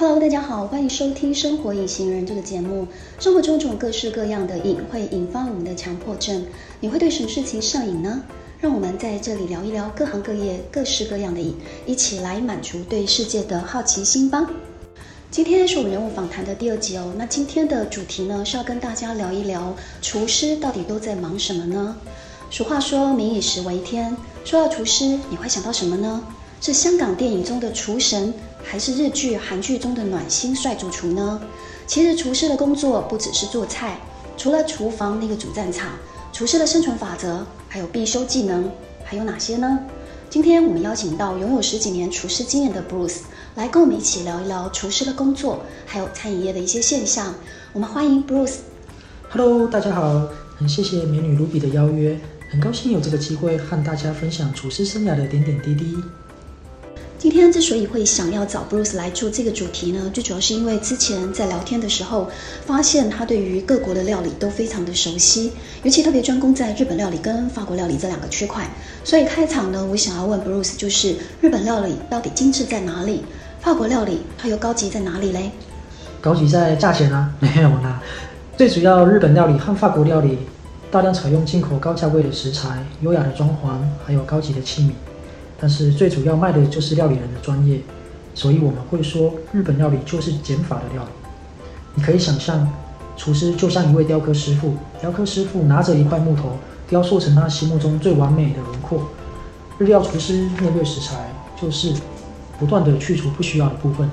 Hello，大家好，欢迎收听《生活隐形人》这个节目。生活中种各式各样的瘾会引发我们的强迫症，你会对什么事情上瘾呢？让我们在这里聊一聊各行各业各式各样的瘾，一起来满足对世界的好奇心吧。今天是我们人物访谈的第二集哦。那今天的主题呢，是要跟大家聊一聊厨师到底都在忙什么呢？俗话说“民以食为天”，说到厨师，你会想到什么呢？是香港电影中的厨神，还是日剧、韩剧中的暖心帅主厨呢？其实厨师的工作不只是做菜，除了厨房那个主战场，厨师的生存法则还有必修技能还有哪些呢？今天我们邀请到拥有十几年厨师经验的 Bruce 来跟我们一起聊一聊厨师的工作，还有餐饮业的一些现象。我们欢迎 Bruce。Hello，大家好，很谢谢美女 Ruby 的邀约，很高兴有这个机会和大家分享厨师生涯的点点滴滴。今天之所以会想要找 Bruce 来做这个主题呢，最主要是因为之前在聊天的时候，发现他对于各国的料理都非常的熟悉，尤其特别专攻在日本料理跟法国料理这两个区块。所以开场呢，我想要问 Bruce，就是日本料理到底精致在哪里？法国料理它又高级在哪里嘞？高级在价钱啊，没有啦。最主要日本料理和法国料理大量采用进口高价位的食材、优雅的装潢，还有高级的器皿。但是最主要卖的就是料理人的专业，所以我们会说日本料理就是减法的料理。你可以想象，厨师就像一位雕刻师傅，雕刻师傅拿着一块木头，雕塑成他心目中最完美的轮廓。日料厨师面对食材，就是不断地去除不需要的部分，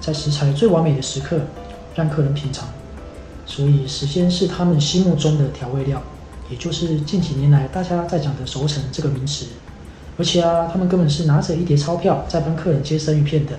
在食材最完美的时刻，让客人品尝。所以时间是他们心目中的调味料，也就是近几年来大家在讲的熟成这个名词。而且啊，他们根本是拿着一叠钞票在帮客人切生鱼片的，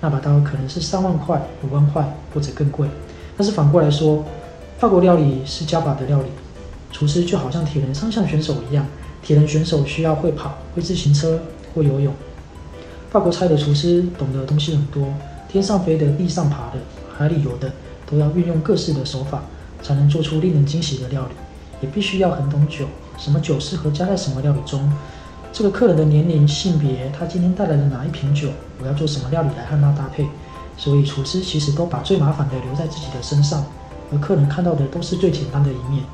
那把刀可能是三万块、五万块或者更贵。但是反过来说，法国料理是加法的料理，厨师就好像铁人三项选手一样，铁人选手需要会跑、会自行车、会游泳。法国菜的厨师懂得东西很多，天上飞的、地上爬的、海里游的，都要运用各式的手法，才能做出令人惊喜的料理。也必须要很懂酒，什么酒适合加在什么料理中。这个客人的年龄、性别，他今天带来了哪一瓶酒？我要做什么料理来和他搭配？所以厨师其实都把最麻烦的留在自己的身上，而客人看到的都是最简单的一面。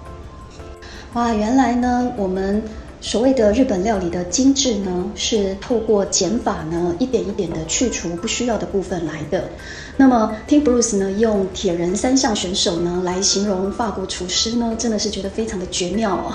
哇，原来呢，我们。所谓的日本料理的精致呢，是透过减法呢，一点一点的去除不需要的部分来的。那么听 Bruce 呢，用铁人三项选手呢来形容法国厨师呢，真的是觉得非常的绝妙哦。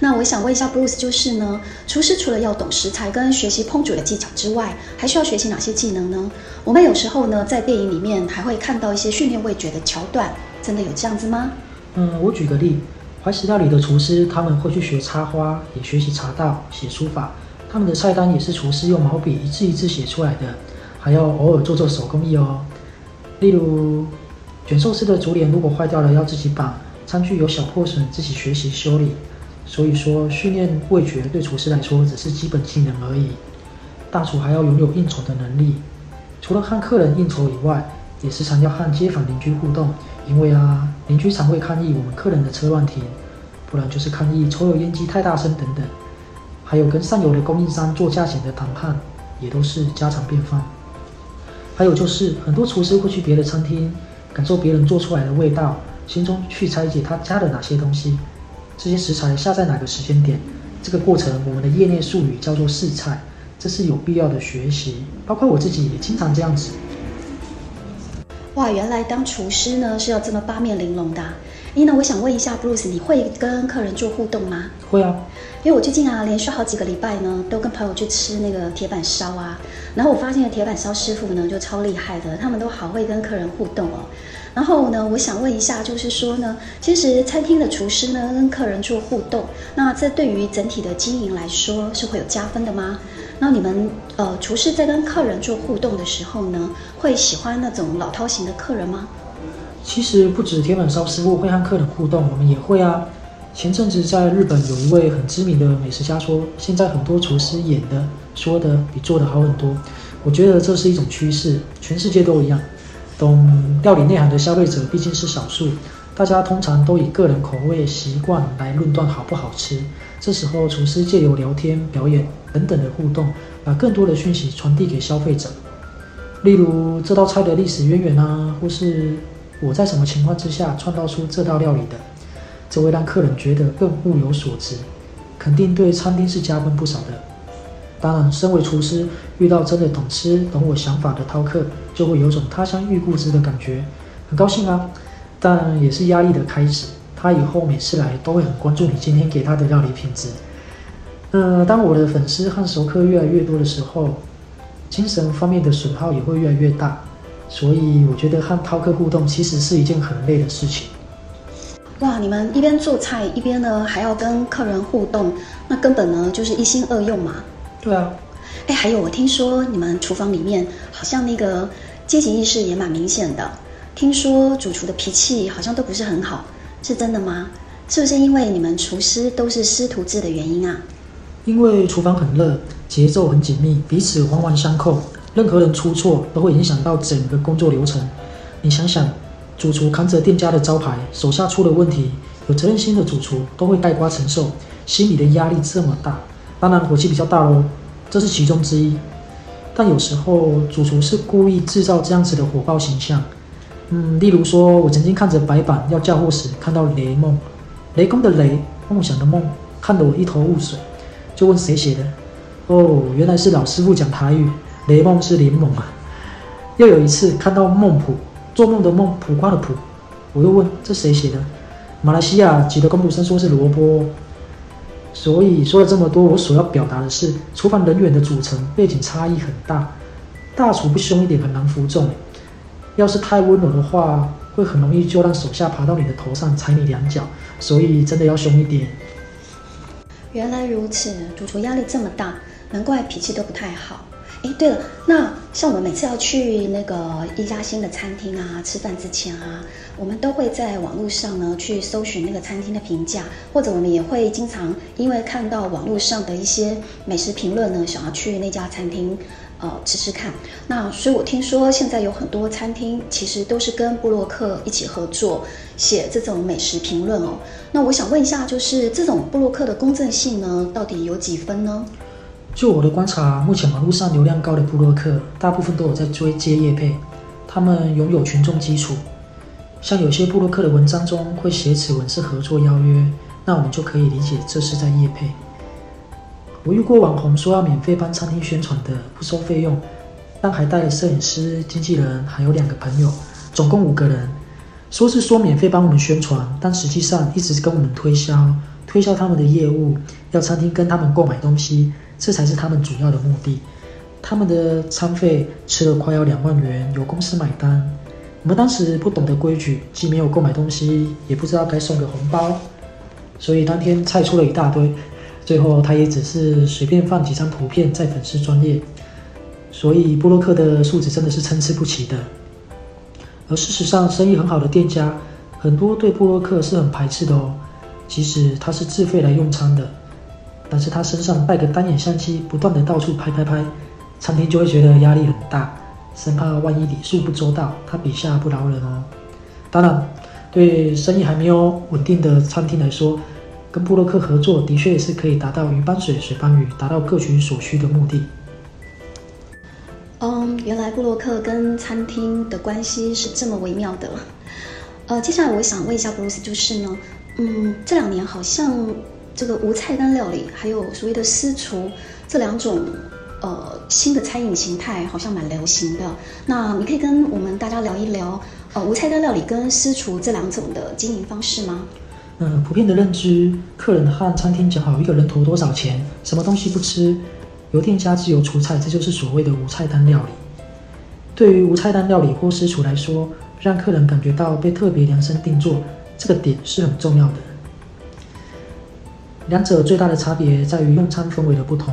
那我想问一下 Bruce，就是呢，厨师除了要懂食材跟学习烹煮的技巧之外，还需要学习哪些技能呢？我们有时候呢，在电影里面还会看到一些训练味觉的桥段，真的有这样子吗？嗯，我举个例。怀石料理的厨师，他们会去学插花，也学习茶道、写书法。他们的菜单也是厨师用毛笔一字一字写出来的，还要偶尔做做手工艺哦。例如，卷寿司的竹帘如果坏掉了要自己绑，餐具有小破损自己学习修理。所以说，训练味觉对厨师来说只是基本技能而已。大厨还要拥有应酬的能力，除了和客人应酬以外，也时常要和街坊邻居互动。因为啊，邻居常会抗议我们客人的车乱停，不然就是抗议抽油烟机太大声等等，还有跟上游的供应商做价钱的谈判，也都是家常便饭。还有就是很多厨师会去别的餐厅，感受别人做出来的味道，心中去拆解他加了哪些东西，这些食材下在哪个时间点，这个过程我们的业内术语叫做试菜，这是有必要的学习，包括我自己也经常这样子。哇，原来当厨师呢是要这么八面玲珑的。哎，那我想问一下，Bruce，你会跟客人做互动吗？会啊，因为我最近啊连续好几个礼拜呢都跟朋友去吃那个铁板烧啊，然后我发现铁板烧师傅呢就超厉害的，他们都好会跟客人互动哦。然后呢，我想问一下，就是说呢，其实餐厅的厨师呢跟客人做互动，那这对于整体的经营来说是会有加分的吗？那你们呃，厨师在跟客人做互动的时候呢，会喜欢那种老套型的客人吗？其实不止铁板烧师傅会和客人互动，我们也会啊。前阵子在日本有一位很知名的美食家说，现在很多厨师演的、说的比做的好很多。我觉得这是一种趋势，全世界都一样。懂料理内涵的消费者毕竟是少数，大家通常都以个人口味习惯来论断好不好吃。这时候，厨师借由聊天、表演等等的互动，把更多的讯息传递给消费者。例如这道菜的历史渊源啊，或是我在什么情况之下创造出这道料理的，这会让客人觉得更物有所值，肯定对餐厅是加分不少的。当然，身为厨师，遇到真的懂吃、懂我想法的饕客，就会有种他乡遇故知的感觉，很高兴啊。但也是压力的开始，他以后每次来都会很关注你今天给他的料理品质。那，当我的粉丝和熟客越来越多的时候，精神方面的损耗也会越来越大，所以我觉得和饕客互动其实是一件很累的事情。哇，你们一边做菜一边呢还要跟客人互动，那根本呢就是一心二用嘛。对啊。哎，还有我听说你们厨房里面好像那个阶级意识也蛮明显的，听说主厨的脾气好像都不是很好，是真的吗？是不是因为你们厨师都是师徒制的原因啊？因为厨房很热，节奏很紧密，彼此环环相扣，任何人出错都会影响到整个工作流程。你想想，主厨扛着店家的招牌，手下出了问题，有责任心的主厨都会带瓜承受，心里的压力这么大，当然火气比较大喽，这是其中之一。但有时候主厨是故意制造这样子的火爆形象，嗯，例如说，我曾经看着白板要叫货时，看到雷梦，雷公的雷，梦想的梦，看得我一头雾水。就问谁写的？哦，原来是老师傅讲台语，雷梦是联盟啊。又有一次看到梦卜，做梦的梦，卜卦的卜，我又问这谁写的？马来西亚籍的工读生说是萝卜。所以说了这么多，我所要表达的是，厨房人员的组成背景差异很大，大厨不凶一点很难服众，要是太温柔的话，会很容易就让手下爬到你的头上踩你两脚，所以真的要凶一点。原来如此，主厨压力这么大，难怪脾气都不太好。哎，对了，那像我们每次要去那个一家新的餐厅啊，吃饭之前啊，我们都会在网络上呢去搜寻那个餐厅的评价，或者我们也会经常因为看到网络上的一些美食评论呢，想要去那家餐厅。呃，吃吃看。那所以，我听说现在有很多餐厅其实都是跟布洛克一起合作，写这种美食评论哦。那我想问一下，就是这种布洛克的公正性呢，到底有几分呢？就我的观察，目前网络上流量高的布洛克，大部分都有在追接业配，他们拥有群众基础。像有些布洛克的文章中会写此文是合作邀约，那我们就可以理解这是在业配。我遇过网红说要免费帮餐厅宣传的，不收费用，但还带了摄影师、经纪人，还有两个朋友，总共五个人。说是说免费帮我们宣传，但实际上一直跟我们推销，推销他们的业务，要餐厅跟他们购买东西，这才是他们主要的目的。他们的餐费吃了快要两万元，由公司买单。我们当时不懂得规矩，既没有购买东西，也不知道该送个红包，所以当天菜出了一大堆。最后，他也只是随便放几张图片在粉丝专页，所以布洛克的素质真的是参差不齐的。而事实上，生意很好的店家，很多对布洛克是很排斥的哦。即使他是自费来用餐的，但是他身上带个单眼相机，不断的到处拍拍拍，餐厅就会觉得压力很大，生怕万一礼数不周到，他笔下不饶人哦。当然，对生意还没有稳定的餐厅来说，跟布洛克合作的确是可以达到鱼帮水，水帮鱼，达到各取所需的目的。嗯，原来布洛克跟餐厅的关系是这么微妙的。呃，接下来我想问一下布鲁斯，就是呢，嗯，这两年好像这个无菜单料理，还有所谓的私厨这两种呃新的餐饮形态，好像蛮流行的。那你可以跟我们大家聊一聊，呃，无菜单料理跟私厨这两种的经营方式吗？嗯，普遍的认知，客人和餐厅讲好一个人投多少钱，什么东西不吃，由店家自由出菜，这就是所谓的无菜单料理。对于无菜单料理或私厨来说，让客人感觉到被特别量身定做，这个点是很重要的。两者最大的差别在于用餐氛围的不同。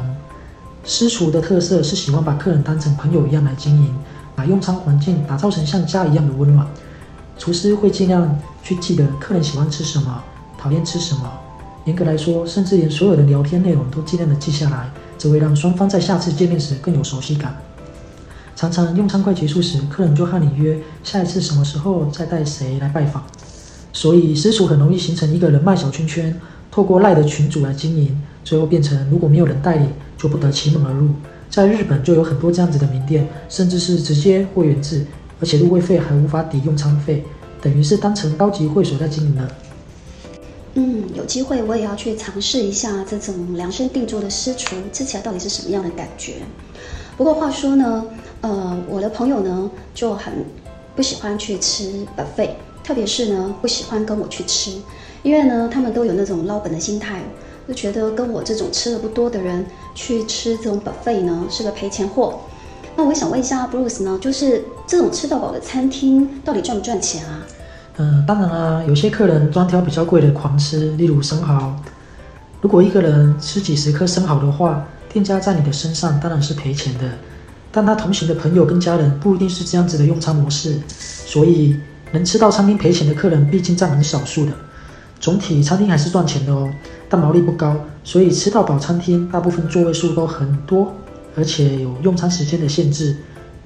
私厨的特色是喜欢把客人当成朋友一样来经营，把用餐环境打造成像家一样的温暖。厨师会尽量去记得客人喜欢吃什么。讨厌吃什么？严格来说，甚至连所有的聊天内容都尽量的记下来，只会让双方在下次见面时更有熟悉感。常常用餐快结束时，客人就和你约下一次什么时候再带谁来拜访。所以私厨很容易形成一个人脉小圈圈，透过赖的群组来经营，最后变成如果没有人带领，就不得其门而入，在日本就有很多这样子的名店，甚至是直接会员制，而且入会费还无法抵用餐费，等于是当成高级会所在经营了。嗯，有机会我也要去尝试一下这种量身定做的私厨，吃起来到底是什么样的感觉。不过话说呢，呃，我的朋友呢就很不喜欢去吃 buffet，特别是呢不喜欢跟我去吃，因为呢他们都有那种捞本的心态。就觉得跟我这种吃的不多的人去吃这种 buffet 呢，是个赔钱货。那我想问一下 Bruce 呢，就是这种吃到饱的餐厅到底赚不赚钱啊？嗯，当然啊，有些客人专挑比较贵的狂吃，例如生蚝。如果一个人吃几十颗生蚝的话，店家在你的身上当然是赔钱的。但他同行的朋友跟家人不一定是这样子的用餐模式，所以能吃到餐厅赔钱的客人毕竟占很少数的。总体餐厅还是赚钱的哦。但毛利不高，所以吃到饱餐厅大部分座位数都很多，而且有用餐时间的限制。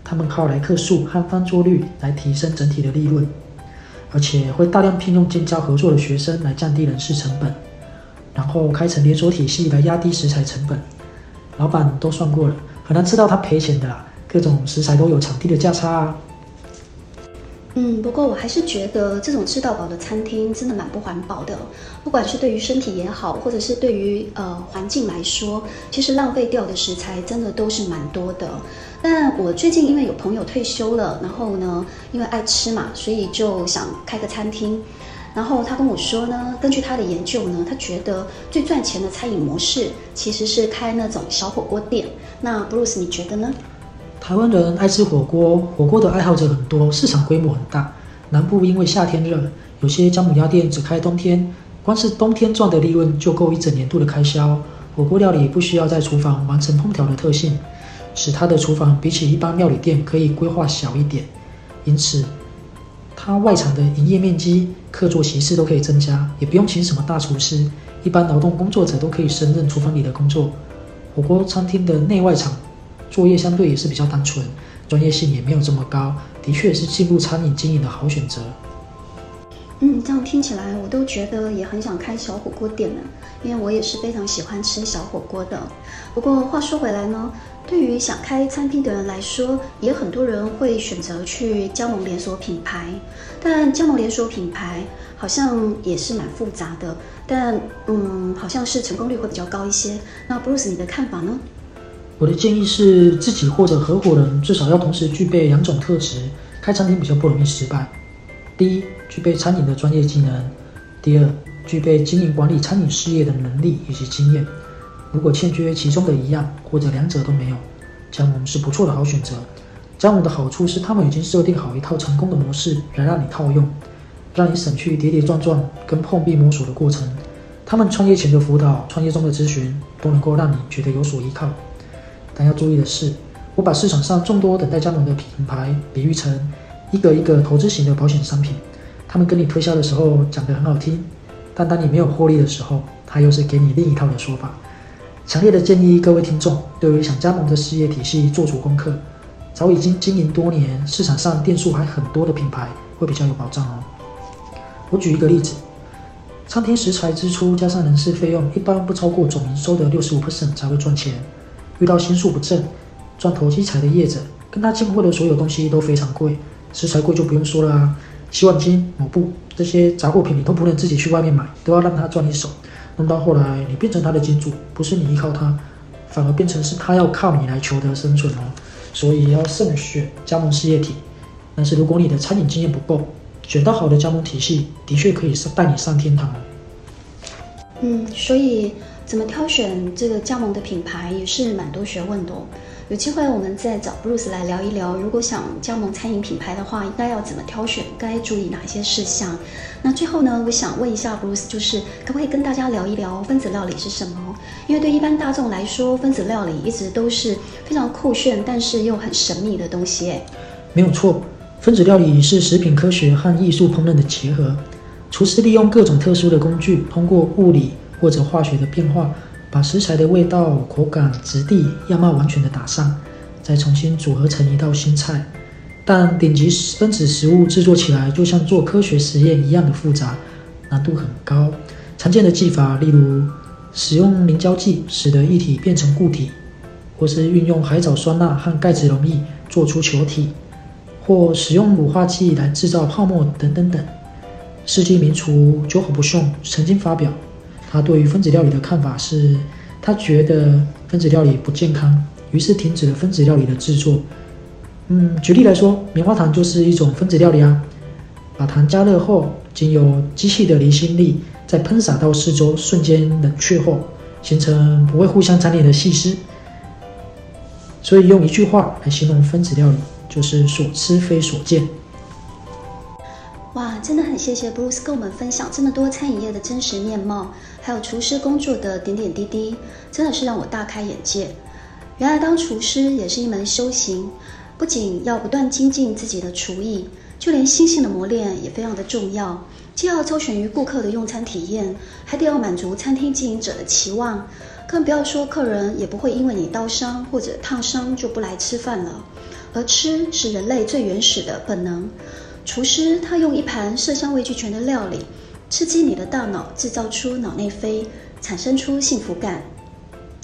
他们靠来客数和翻桌率来提升整体的利润，而且会大量聘用建教合作的学生来降低人事成本，然后开成连锁体系来压低食材成本。老板都算过了，很难吃到他赔钱的啦，各种食材都有场地的价差啊。嗯，不过我还是觉得这种吃到饱的餐厅真的蛮不环保的，不管是对于身体也好，或者是对于呃环境来说，其实浪费掉的食材真的都是蛮多的。但我最近因为有朋友退休了，然后呢，因为爱吃嘛，所以就想开个餐厅。然后他跟我说呢，根据他的研究呢，他觉得最赚钱的餐饮模式其实是开那种小火锅店。那 Bruce 你觉得呢？台湾人爱吃火锅，火锅的爱好者很多，市场规模很大。南部因为夏天热，有些姜母鸭店只开冬天，光是冬天赚的利润就够一整年度的开销。火锅料理不需要在厨房完成烹调的特性，使它的厨房比起一般料理店可以规划小一点，因此它外场的营业面积、客座席次都可以增加，也不用请什么大厨师，一般劳动工作者都可以胜任厨房里的工作。火锅餐厅的内外场。作业相对也是比较单纯，专业性也没有这么高，的确是进入餐饮经营的好选择。嗯，这样听起来我都觉得也很想开小火锅店呢，因为我也是非常喜欢吃小火锅的。不过话说回来呢，对于想开餐厅的人来说，也很多人会选择去加盟连锁品牌，但加盟连锁品牌好像也是蛮复杂的，但嗯，好像是成功率会比较高一些。那 Bruce 你的看法呢？我的建议是，自己或者合伙人至少要同时具备两种特质，开餐厅比较不容易失败。第一，具备餐饮的专业技能；第二，具备经营管理餐饮事业的能力以及经验。如果欠缺其中的一样，或者两者都没有，加盟是不错的好选择。加盟的好处是，他们已经设定好一套成功的模式来让你套用，让你省去跌跌撞撞跟碰壁摸索的过程。他们创业前的辅导、创业中的咨询，都能够让你觉得有所依靠。但要注意的是，我把市场上众多等待加盟的品牌比喻成一个一个投资型的保险商品。他们跟你推销的时候讲得很好听，但当你没有获利的时候，他又是给你另一套的说法。强烈的建议各位听众，对于想加盟的事业体系做足功课。早已经经营多年，市场上店数还很多的品牌会比较有保障哦。我举一个例子，餐厅食材支出加上人事费用，一般不超过总营收的六十五 percent 才会赚钱。遇到心术不正、赚投机财的业者，跟他进货的所有东西都非常贵，食材贵就不用说了啊，洗碗巾、抹布这些杂货品你都不能自己去外面买，都要让他赚一手，弄到后来你变成他的金主，不是你依靠他，反而变成是他要靠你来求得生存哦。所以要慎选加盟事业体。但是如果你的餐饮经验不够，选到好的加盟体系，的确可以带你上天堂。嗯，所以。怎么挑选这个加盟的品牌也是蛮多学问的哦。有机会我们再找 Bruce 来聊一聊，如果想加盟餐饮品牌的话，应该要怎么挑选，该注意哪些事项？那最后呢，我想问一下 Bruce，就是可不可以跟大家聊一聊分子料理是什么？因为对一般大众来说，分子料理一直都是非常酷炫，但是又很神秘的东西。哎，没有错，分子料理是食品科学和艺术烹饪的结合，厨师利用各种特殊的工具，通过物理。或者化学的变化，把食材的味道、口感、质地、样貌完全的打上，再重新组合成一道新菜。但顶级分子食物制作起来就像做科学实验一样的复杂，难度很高。常见的技法，例如使用凝胶剂使得液体变成固体，或是运用海藻酸钠和钙质溶液做出球体，或使用乳化剂来制造泡沫等等等。世纪名厨久保不逊曾经发表，他对于分子料理的看法是，他觉得分子料理不健康，于是停止了分子料理的制作。嗯，举例来说，棉花糖就是一种分子料理啊。把糖加热后，经由机器的离心力再喷洒到四周，瞬间冷却后，形成不会互相粘连的细丝。所以用一句话来形容分子料理，就是所吃非所见。哇，真的很谢谢 Bruce 跟我们分享这么多餐饮业的真实面貌，还有厨师工作的点点滴滴，真的是让我大开眼界。原来当厨师也是一门修行。不仅要不断精进自己的厨艺，就连心性的磨练也非常的重要。既要周旋于顾客的用餐体验，还得要满足餐厅经营者的期望。更不要说客人也不会因为你刀伤或者烫伤就不来吃饭了。而吃是人类最原始的本能。厨师他用一盘色香味俱全的料理，刺激你的大脑，制造出脑内啡，产生出幸福感。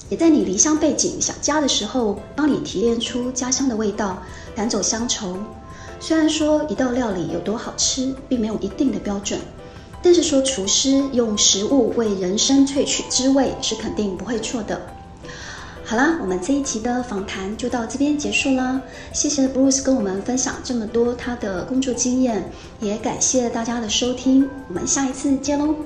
也在你离乡背井想家的时候，帮你提炼出家乡的味道，赶走乡愁。虽然说一道料理有多好吃，并没有一定的标准，但是说厨师用食物为人生萃取滋味是肯定不会错的。好啦，我们这一期的访谈就到这边结束啦。谢谢 Bruce 跟我们分享这么多他的工作经验，也感谢大家的收听。我们下一次见喽。